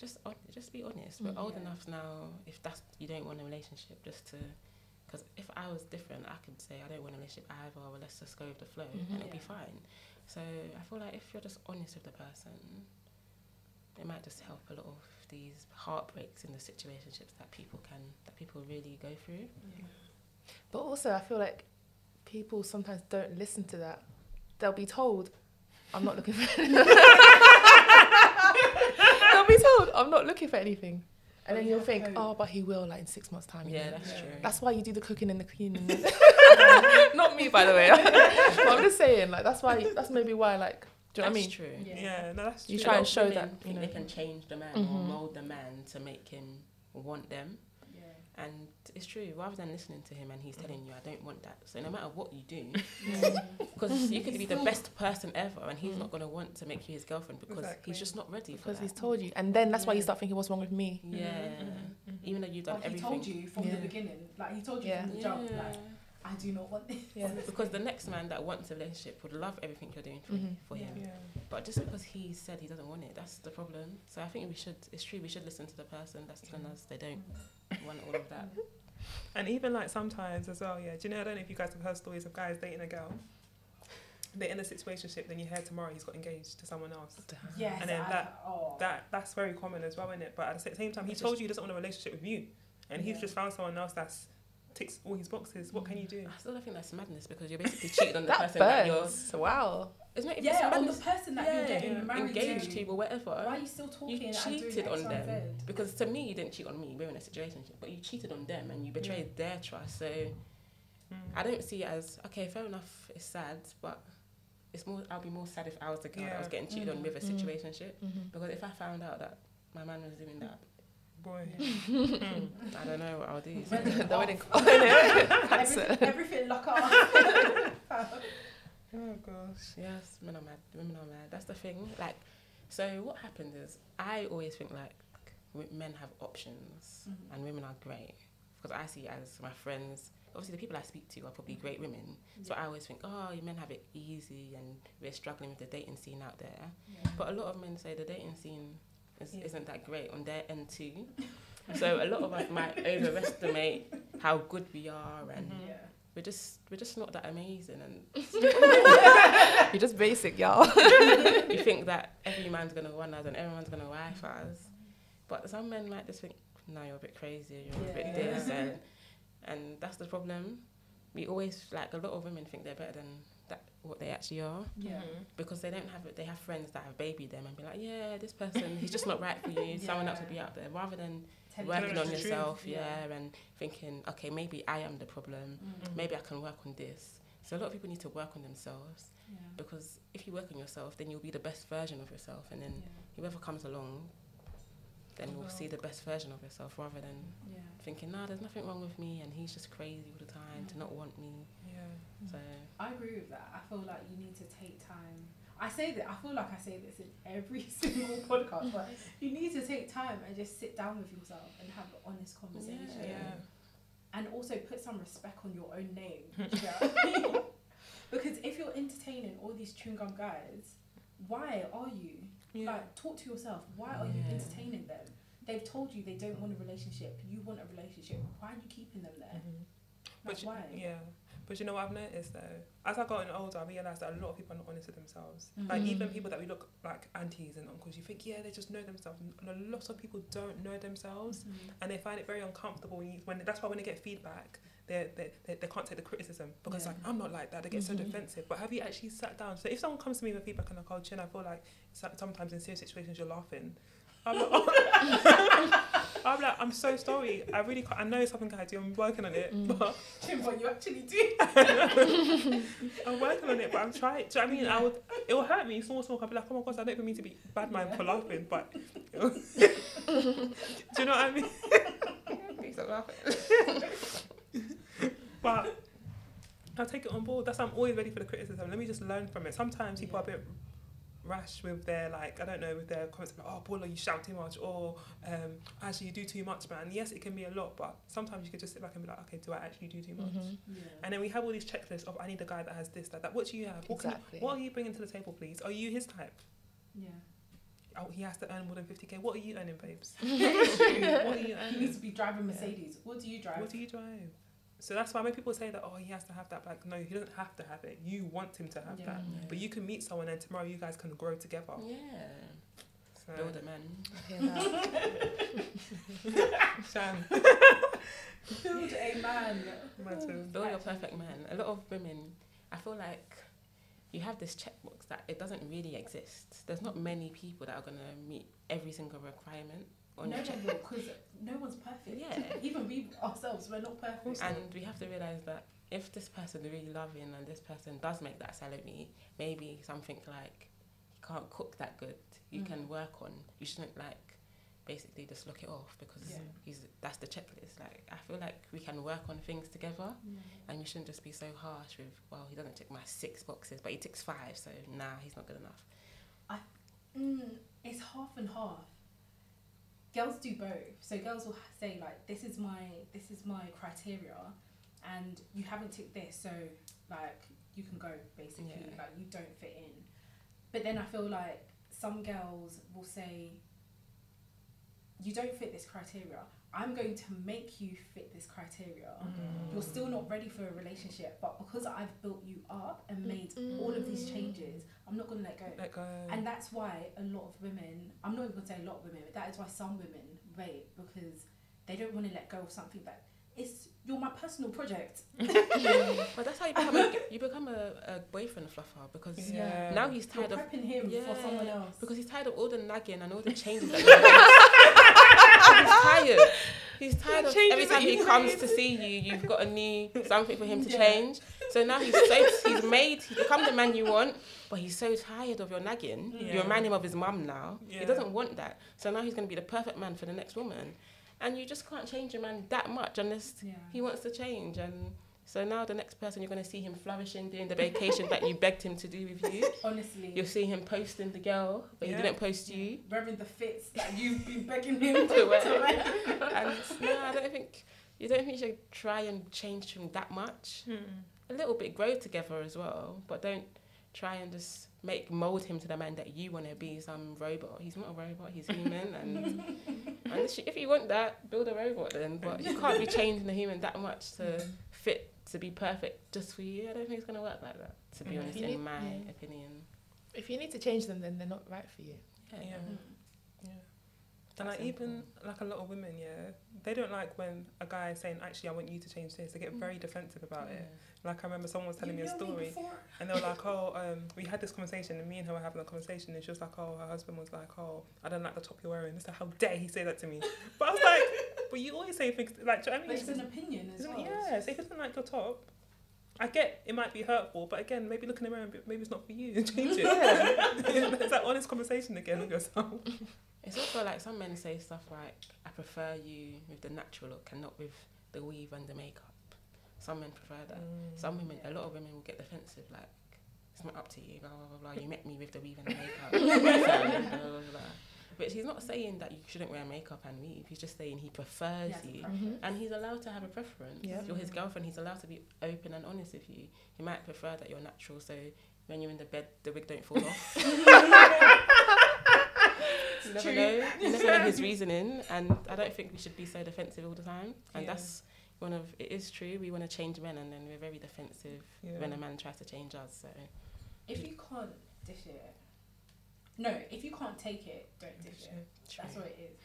just hon- just be honest. We're Mm. old Yeah. enough now. If that's you don't want a relationship, just to because if I was different, I could say I don't want a relationship either. Well, let's just go with the flow, Mhm. and it'll be fine. So I feel like if you're just honest with the person, it might just help a lot of these heartbreaks in the situationships that people can that people really go through. Yeah. But also, I feel like people sometimes don't listen to that. They'll be told, "I'm not looking for." They'll be told, "I'm not looking for anything," and But then you you'll think, hope. "Oh, but he will like in six months' time." Yeah, you know? that's Yeah. true. That's why you do the cooking and the cleaning. Not me, by the way. but I'm just saying, like that's why. That's maybe why, like, do you know what I mean? True. Yeah. Yeah. No, that's true. You try and show women that, you think know. they can change the man or Mhm. mold the man to make him want them, Yeah. And it's true. Rather than listening to him and he's telling you, "I don't want that," so no matter what you do, Yeah. because you could be the best person ever, and he's Mm. not gonna want to make you his girlfriend because Exactly. he's just not ready for Because he's told you, and then that's why you start thinking, "What's wrong with me?" yeah, Mhm. even though you've done Like he told you from Yeah. the beginning, like he told you Yeah. from the jump, Yeah. like I do not want this. Yeah. Because the next man that wants a relationship would love everything you're doing for, Mhm. for him. Yeah. But just because he said he doesn't want it, that's the problem. So I think we should, it's true, we should listen to the person that's telling us they don't want all of that. And even like sometimes as well, yeah. Do you know? I don't know if you guys have heard stories of guys dating a girl. They're in a situationship, then you hear tomorrow he's got engaged to someone else. Yeah, And then I- that- oh. That that's very common as well, isn't it? But at the same time, he told you he doesn't want a relationship with you, and he's just found someone else that's ticks all his boxes. What can you do? I still don't think that's madness because you're basically cheating on the That person that you're. burns. Wow. Isn't even yeah, on the person that you're getting married engaged to. to or whatever. Why are you still talking You and doing cheated on them Z? because to me you didn't cheat on me. We're in a situation, but you cheated on them and you betrayed their trust. So Mm. I don't see it as okay. Fair enough. It's sad, but it's more. I'll be more sad if I was the girl that was getting cheated on Mm. with a Mm. situationship Mm-hmm. because if I found out that my man was doing that, Boy. Mm. I don't know what I'll do. Wedding the wedding off. call. Everything, everything lock up. Oh gosh. Yes, men are mad. Women are mad. That's the thing. Like, so what happens is I always think like men have options Mhm. and women are great because I see as my friends. Obviously, the people I speak to are probably great women. So I always think, oh, you men have it easy and we're struggling with the dating scene out there. But a lot of men say the dating scene is, Yeah. isn't that great on their end too. so a lot of us might overestimate how good we are, and Mhm. Yeah. we're just we're just not that amazing. And You're just basic, y'all. you think that every man's gonna want us and everyone's gonna wife us, but some men might just think, no, you're a bit crazy, you're a bit Yeah. this, and and that's the problem. We always like a lot of women think they're better than that what they actually are. Yeah. Mhm. because they don't have it. They have friends that have babied them and be like, yeah, this person, he's just not right for you. Someone else Yeah. would be out there rather than Tell working on the truth. yourself, Yeah. yeah. and thinking, okay, maybe I am the problem. Mm. Maybe I can work on this. So a lot of people need to work on themselves Yeah. because if you work on yourself, then you'll be the best version of yourself, and then Yeah. whoever comes along, then you'll see the best version of yourself rather than Yeah. thinking, nah, there's nothing wrong with me, and he's just crazy all the time to not want me. Yeah. So I agree with that. I feel like you need to take time. I say that. I feel like I say this in every single podcast, but you need to take time and just sit down with yourself and have an honest conversation. Yeah. And also put some respect on your own name. you know what I mean? because if you're entertaining all these chewing gum guys, why are you? Yeah. Like, talk to yourself. Why are you entertaining them? They've told you they don't want a relationship. You want a relationship. Why are you keeping them there? Mhm. Like, you, why? yeah. But you know what I've noticed though? As I've gotten older, I realised that a lot of people are not honest with themselves. Like Mhm. even people that we look like aunties and uncles, you think, yeah, they just know themselves. And a lot of people don't know themselves, Mhm. and they find it very uncomfortable. When, you, when that's why when they get feedback, they they, they, can't take the criticism because Yeah. like I'm not like that. They get so Mhm. defensive. But have you actually sat down? So if someone comes to me with feedback and like, oh, Chin, I feel like sometimes in serious situations you're laughing. I'm like, I'm like, I'm so sorry. I really can't. I know it's something I do. I'm working on it, Mm. but Tim, what you actually do? I'm working on it, but I'm trying. Do you know what I mean? I would. It will hurt me. Small, small. I'll be like, oh my gosh, I don't even mean to be bad man for laughing, but. do you know what I mean? please don't laugh. But I'll take it on board. That's why I'm always ready for the criticism. Let me just learn from it. Sometimes people are a bit rash with their like I don't know with their comments like oh Paula you shout too much or um actually you do too much man yes it can be a lot but sometimes you can just sit back and be like okay do I actually do too much Mhm. Yeah. and then we have all these checklists of I need a guy that has this that that what do you have what, can you- what are you bringing to the table please are you his type yeah. oh he has to earn more than 50k what are you earning babes what are you He needs to be driving Mercedes. What do you drive? What do you drive? So that's why when people say that, oh, he has to have that, like, no, he doesn't have to have it. You want him to have Yeah. that. Yeah. But you can meet someone and tomorrow you guys can grow together. Yeah. So, Build a man. I hear that. Build a man. Imagine. Build your perfect man. A lot of women, I feel like you have this checkbox that it doesn't really exist. There's not many people that are going to meet every single requirement on No your one will, because no one's perfect. Yeah. Even we ourselves, we're not perfect. And we have to realize that if this person is really loving and this person does make that salary, maybe something like he can't cook that good, you Mm. can work on. You shouldn't like basically just look it off because Yeah. he's that's the checklist. Like I feel like we can work on things together and we shouldn't just be so harsh with well he doesn't tick my six boxes but he ticks five so nah he's not good enough. Mm, it's half and half. Girls do both. So girls will say like, "This is my this is my criteria," and you haven't ticked this, so like you can go basically. Yeah. Like you don't fit in. But then I feel like some girls will say, "You don't fit this criteria. I'm going to make you fit this criteria." Mm. You're still not ready for a relationship, but because I've built you up and made all of these changes, I'm not gonna let go. Let go. And that's why a lot of women, I'm not even going to say a lot of women, but that is why some women wait because they don't want to let go of something that is, you're my personal project. But that's how you become a, you become a, a boyfriend fluffer because yeah. now he's You're tired of prepping him Yeah, for someone else. because he's tired of all the nagging and all the changes that you make. he's tired. He's tired of every time he comes to see you, you've got a new something for him to Yeah. change. So now he's so he's made he's become the man you want, but he's so tired of your nagging. Yeah. You remind him of his mum now. Yeah. He doesn't want that. So now he's going to be the perfect man for the next woman. and you just can't change a man that much unless he wants to change. And so now the next person you're going to see him flourishing, doing the vacation that you begged him to do with you. Honestly. You'll see him posting the girl, but Yeah. he didn't post you. Wearing the fits that you've been begging him To wear. and no, I don't think you don't think you should try and change him that much. Hmm. A little bit grow together as well, but don't try and just make mold him to the man that you want to be. Some um, robot. He's not a robot. He's human, and and if you want that, build a robot then. But you can't be changing the human that much to hmm. fit to be perfect just for you. I don't think it's gonna work like that. To be Mhm. honest, in need- my yeah. opinion. If you need to change them, then they're not right for you. Yeah. Yeah. Mm. Yeah. And like even like a lot of women, yeah, they don't like when a guy is saying, "Actually, I want you to change this." They get very defensive about it. Like I remember someone was telling You me a story, before. and they were like, "Oh, um, we had this conversation, and me and her were having a conversation, and she was like, oh, her husband was like, oh, I don't like the top you're wearing." It's like, how dare he say that to me? But I was like, but you always say things like, do you know what I But mean? it's an opinion as well. Yeah, so if it's not like your top, I get it might be hurtful, but again, maybe look in the mirror and be- maybe it's not for you. Change it. it's that honest conversation again with yourself. It's also like some men say stuff like, I prefer you with the natural look and not with the weave and the makeup. Some men prefer that. Mm. Some women, a lot of women will get defensive, like, it's not up to you, blah, blah, blah, blah. You met me with the weave and the makeup. blah, blah, blah, blah. But he's not saying that you shouldn't wear makeup and weave. He's just saying he prefers Yes, you. preference. Mm-hmm. And he's allowed to have a preference. Yeah. You're his girlfriend. He's allowed to be open and honest with you. He might prefer that you're natural, so when you're in the bed, the wig don't fall off. you never true. know. You never know his reasoning, and I don't think we should be so defensive all the time. And Yeah. that's one of it is true. We want to change men, and then we're very defensive Yeah. when a man tries to change us. So If you can't dish it, no. If you can't take it, don't dish it. true. That's what it is.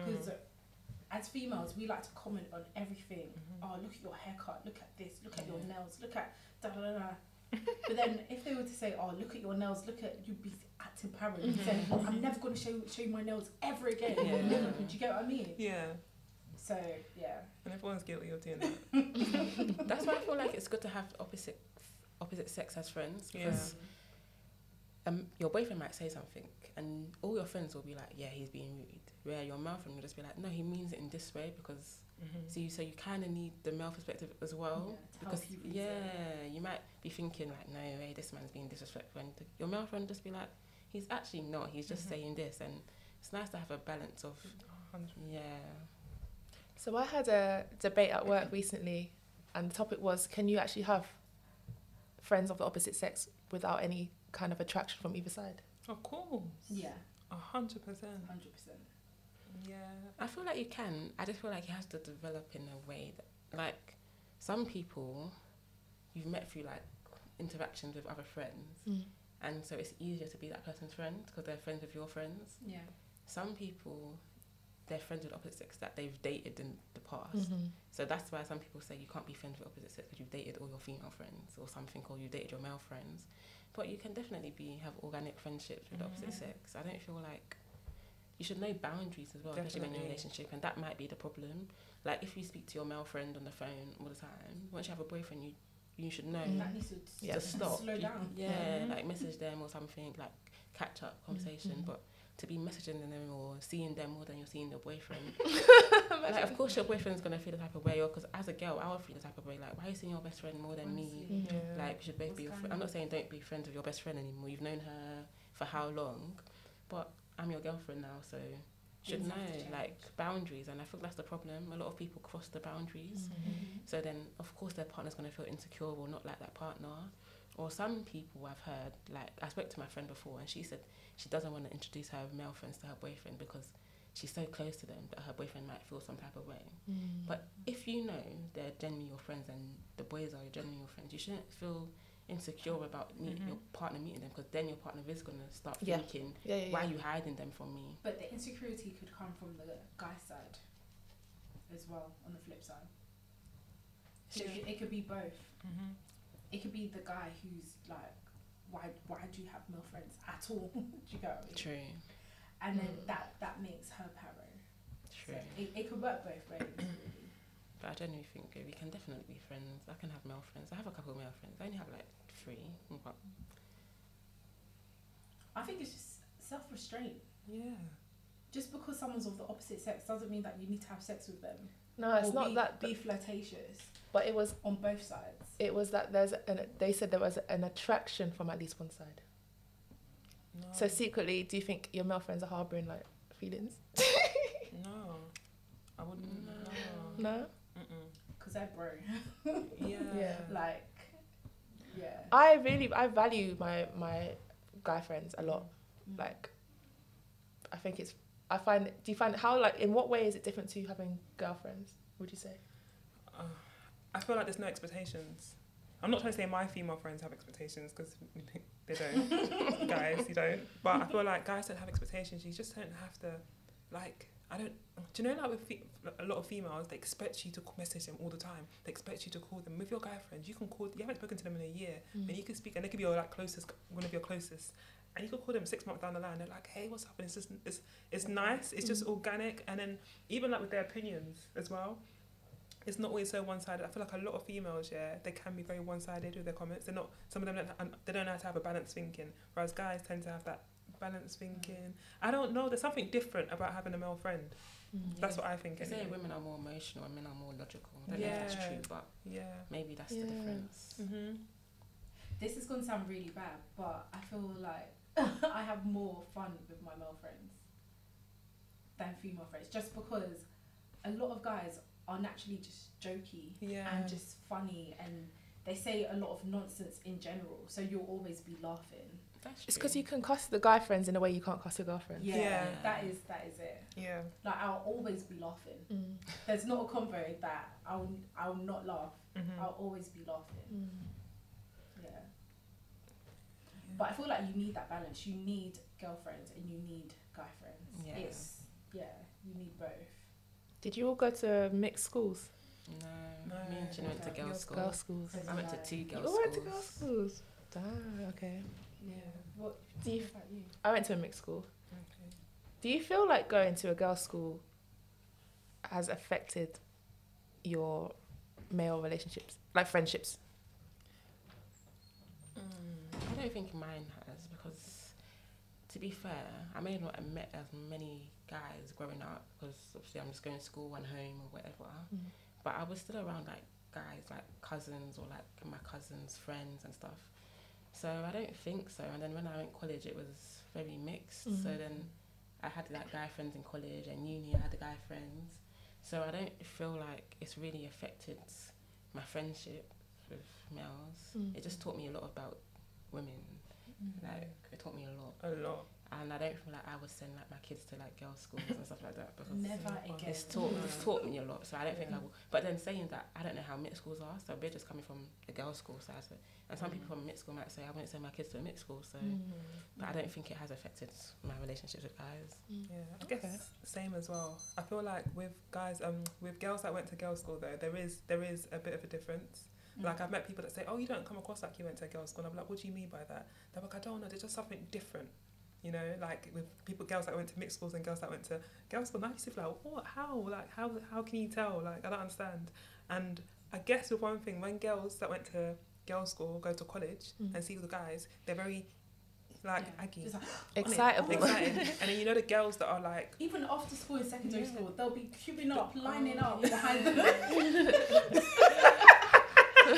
Mm. Because as females, we like to comment on everything. Mhm. Oh, look at your haircut. Look at this. Look at your nails. Look at da da da. da. but then if they were to say, "Oh, look at your nails. Look at you'd be acting paranoid," Mhm. saying, "Well, "I'm never going to show show you my nails ever again." Yeah. Never. Do you get what I mean? Yeah, So yeah. and everyone's guilty of doing that. That's why I feel like it's good to have opposite opposite sex as friends Yeah. Because um, your boyfriend might say something and all your friends will be like, yeah, he's being rude. Where your male friend will just be like, no, he means it in this way because Mhm. so you so you kind of need the male perspective as well Yeah, because help you reason. yeah, you might be thinking like, no way, this man's being disrespectful, and your male friend just be like, he's actually not. He's just Mhm. saying this, and it's nice to have a balance of yeah. So I had a debate at work recently, and the topic was: Can you actually have friends of the opposite sex without any kind of attraction from either side? Of course, Yeah, a hundred percent. hundred percent. Yeah, I feel like you can. I just feel like it has to develop in a way that, like, some people you've met through like interactions with other friends, mm. and so it's easier to be that person's friend because they're friends with your friends. Yeah. Some people, they're friends with opposite sex that they've dated in the past. Mm-hmm. So that's why some people say you can't be friends with opposite sex because you've dated all your female friends or something, or you dated your male friends. But you can definitely be have organic friendships with the opposite sex. I don't feel like you should know boundaries as well, especially when you're in a relationship, and that might be the problem. Like if you speak to your male friend on the phone all the time, once you have a boyfriend, you you should know Mm. That needs to Yeah. to stop. slow down. Yeah, Mhm. like message them or something, like catch up conversation. Mhm. But to be messaging them or seeing them more than you're seeing your boyfriend, like of course your boyfriend's gonna feel the type of way. Or because as a girl, I would feel the type of way. Like why are you seeing your best friend more than me? Honestly. Mhm. yeah. Like we should both be. Your fr- I'm not saying don't be friends with your best friend anymore. You've known her for how long? But I'm your girlfriend now, so should know have to change. like boundaries. And I think that's the problem. A lot of people cross the boundaries. Mm-hmm. So then, of course, their partner's going to feel insecure or not like that partner. Or some people I've heard, like, I spoke to my friend before and she said she doesn't want to introduce her male friends to her boyfriend because she's so close to them that her boyfriend might feel some type of way. Mm. But if you know they're genuinely your friends and the boys are genuinely your friends, you shouldn't feel insecure about meet, Mhm. your partner meeting them because then your partner is going to start Yeah. thinking, yeah, yeah, why yeah. are you hiding them from me? But the insecurity could come from the guy side as well, on the flip side. So it, could, be both. Mhm. It could be the guy who's like, why why do you have male friends at all? do you get what I mean? True, And then Mm. that, that makes her paro. true. So it, it could work both ways, really. But I genuinely think uh, we can definitely be friends. I can have male friends. I have a couple of male friends. I only have like three. But I think it's just self restraint. Yeah. just because someone's of the opposite sex doesn't mean that you need to have sex with them. No, it's or not be, that. Be flirtatious But it was on both sides. It was that there's an they said there was an attraction from at least one side. No. So secretly, do you think your male friends are harboring like feelings? no, I wouldn't. No. No. No. Because they're bro. Yeah. Yeah. Like, yeah. I really I value my my guy friends a lot. Mm. Like, I think it's I find do you find how like in what way is it different to having girlfriends? Would you say? Uh, I feel like there's no expectations. I'm not trying to say my female friends have expectations because they don't. guys, you don't. But I feel like guys don't have expectations. You just don't have to, like, I don't. Do you know, like with fe- a lot of females, they expect you to message them all the time. They expect you to call them. With your guy friends, you can call. You haven't spoken to them in a year, and mm. you can speak, and they could be your like closest, one of your closest. And you could call them six months down the line. They're like, "Hey, what's up?" And it's just, it's, it's nice. It's just mm. organic. And then even like with their opinions as well, it's not always so one sided. I feel like a lot of females, yeah, they can be very one sided with their comments. They're not. Some of them don't. and They don't know how to have a balanced thinking, whereas guys tend to have that balanced thinking. I don't know. There's something different about having a male friend. That's what I think. They say women are more emotional and men are more logical. I don't know if that's true, but Yeah. maybe that's Yeah. the difference. Mhm. This is going to sound really bad, but I feel like I have more fun with my male friends than female friends just because a lot of guys are naturally just jokey Yeah. and just funny and they say a lot of nonsense in general, so you'll always be laughing. That's It's because you can cuss the guy friends in a way you can't cuss your girlfriend. Yeah, Yeah. that is that is it. Yeah. Like I'll always be laughing. Mm. There's not a convo that I'll I'll not laugh. Mhm. I'll always be laughing. Mm. Yeah. But I feel like you need that balance. You need girlfriends and you need guy friends. Yeah. It's yeah, you need both. Did you all go to mixed schools? No, No. me and Chin went to Okay. girls' school. Girls' schools. I went to No. two You girls' all went to schools. girls' schools. Damn. Okay. Yeah. What Do you? what about you? I went to a mixed school. Okay. Do you feel like going to a girls' school has affected your male relationships, like friendships? Mm, I don't think mine has because, to be fair, I may not have met as many guys growing up because obviously I'm just going to school, and home or whatever. Mm. But I was still around like guys, like cousins or like my cousins' friends and stuff. So I don't think so. And then when I went college, it was very mixed. So Mhm. then I had like guy friends in college and uni. I had the guy friends. So I don't feel like it's really affected my friendship with males. Mm. It just taught me a lot about women. Like it taught me a lot, A lot. And I don't feel like I would send like my kids to like girls' schools and stuff like that because Never It's again. it's taught it's taught me a lot. So I don't think I will. But then saying that, I don't know how mixed schools are. So we're just coming from the girls' school side, so, and some people from mixed school might say I wouldn't send my kids to a mixed school. So, but I don't think it has affected my relationships with guys. Yeah, I Okay. guess same as well. I feel like with guys, um, with girls that went to girls' school though, there is there is a bit of a difference. Mm. Like I've met people that say, "Oh, you don't come across like you went to a girls' school." And I'm like, "What do you mean by that?" They're like, "I don't know. There's just something different." You know, like with people, girls that went to mixed schools and girls that went to girls' school. Now you see, like, what? How? Like, how? How can you tell? Like, I don't understand. And I guess with one thing, when girls that went to girls' school go to college Mm. and see the guys, they're very like Yeah. aggy, like- Excitable. excited. and then you know the girls that are like. even after school in secondary Yeah. school, they'll be queuing up, Oh, lining up behind them.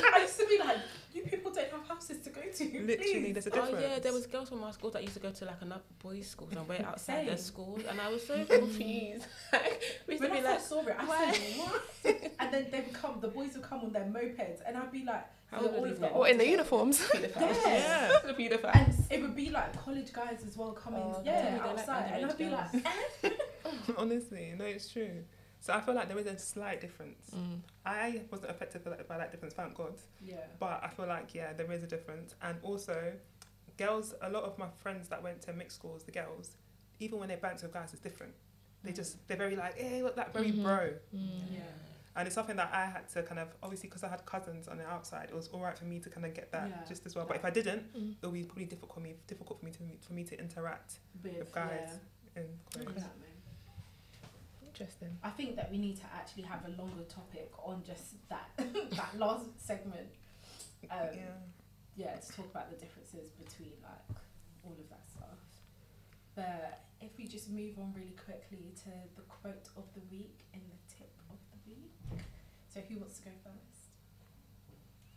I used to be like, you people don't have houses to go to. Literally, please." there's a Oh yeah, there was girls from our school that used to go to like another boys' school and wait outside their Same. school, and I was so confused. we used to When I be like, first saw it, I why? said, what? and then they would come, the boys would come on their mopeds, and I'd be like, How the- old all were of these the? Or in the uniforms. pedophiles. Yeah. the. And it would be like college guys as well coming, Oh, yeah, They're like outside, and I'd be underage like, eh? Honestly, no, it's true. So I feel like there is a slight difference. Mm. I wasn't affected by that, by that difference, thank God. yeah, But I feel like yeah, there is a difference. And also, girls. A lot of my friends that went to mixed schools, the girls, even when they banter with guys, it's different. They just they're very like, hey, look that very Mhm. bro. Mm. yeah. And it's something that I had to kind of obviously because I had cousins on the outside, it was all right for me to kind of get that Yeah. just as well. But if I didn't, Mm. it would be probably difficult for me difficult for me to for me to interact With, with guys yeah, in college. exactly. Interesting. I think that we need to actually have a longer topic on just that that last segment. Um, yeah. yeah, to talk about the differences between like all of that stuff. But if we just move on really quickly to the quote of the week and the tip of the week. So who wants to go first?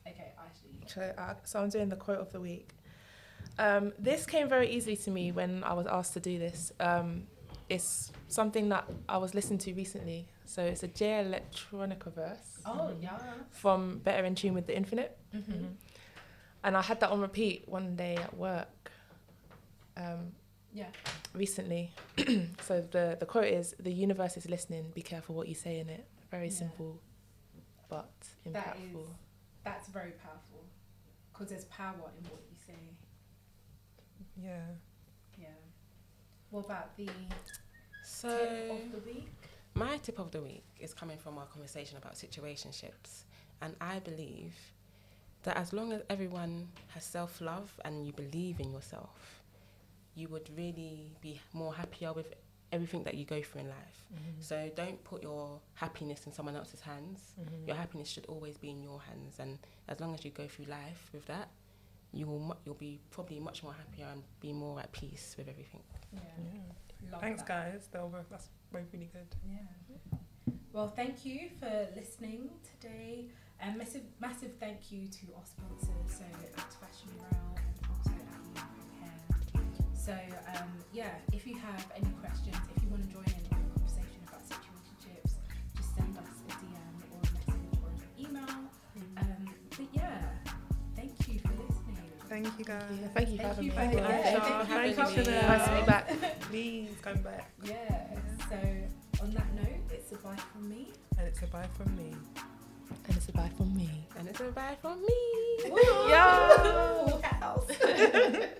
Okay, Ashley. So, uh, so I'm doing the quote of the week. Um, this came very easily to me when I was asked to do this. Um, it's something that I was listening to recently. So it's a Jay Electronica verse Oh yeah. from Better in Tune with the Infinite. Mm-hmm. And I had that on repeat one day at work um, Yeah. recently. so the, the quote is The universe is listening, be careful what you say in it. Very Yeah. simple, but impactful. That is that's very powerful because there's power in what you say. Yeah. Yeah. What about the So tip of the week? My tip of the week is coming from our conversation about situationships. And I believe that as long as everyone has self love and you believe in yourself, you would really be more happier with everything that you go through in life. So don't put your happiness in someone else's hands. Mm-hmm. Your happiness should always be in your hands. And as long as you go through life with that, you will mu- you'll be probably much more happier and be more at peace with everything. Yeah. Yeah. Thanks, that. guys. They were both, that's both really good. Yeah. Well, thank you for listening today. And massive, massive thank you to our sponsors, so Act Fashion Brow and also At Hair. So, um, yeah, if you have any questions, if you want to join in Thank you, guys. Yeah, thank you for Thank having me. for Thank you, Yeah, Aisha. thank you for you, coming. Chanel. Nice to be back. Please come back. Yeah, so on that note, it's a bye from me. And it's a bye from me. And it's a bye from me. And it's a bye from me. Woo! Yeah. Full house.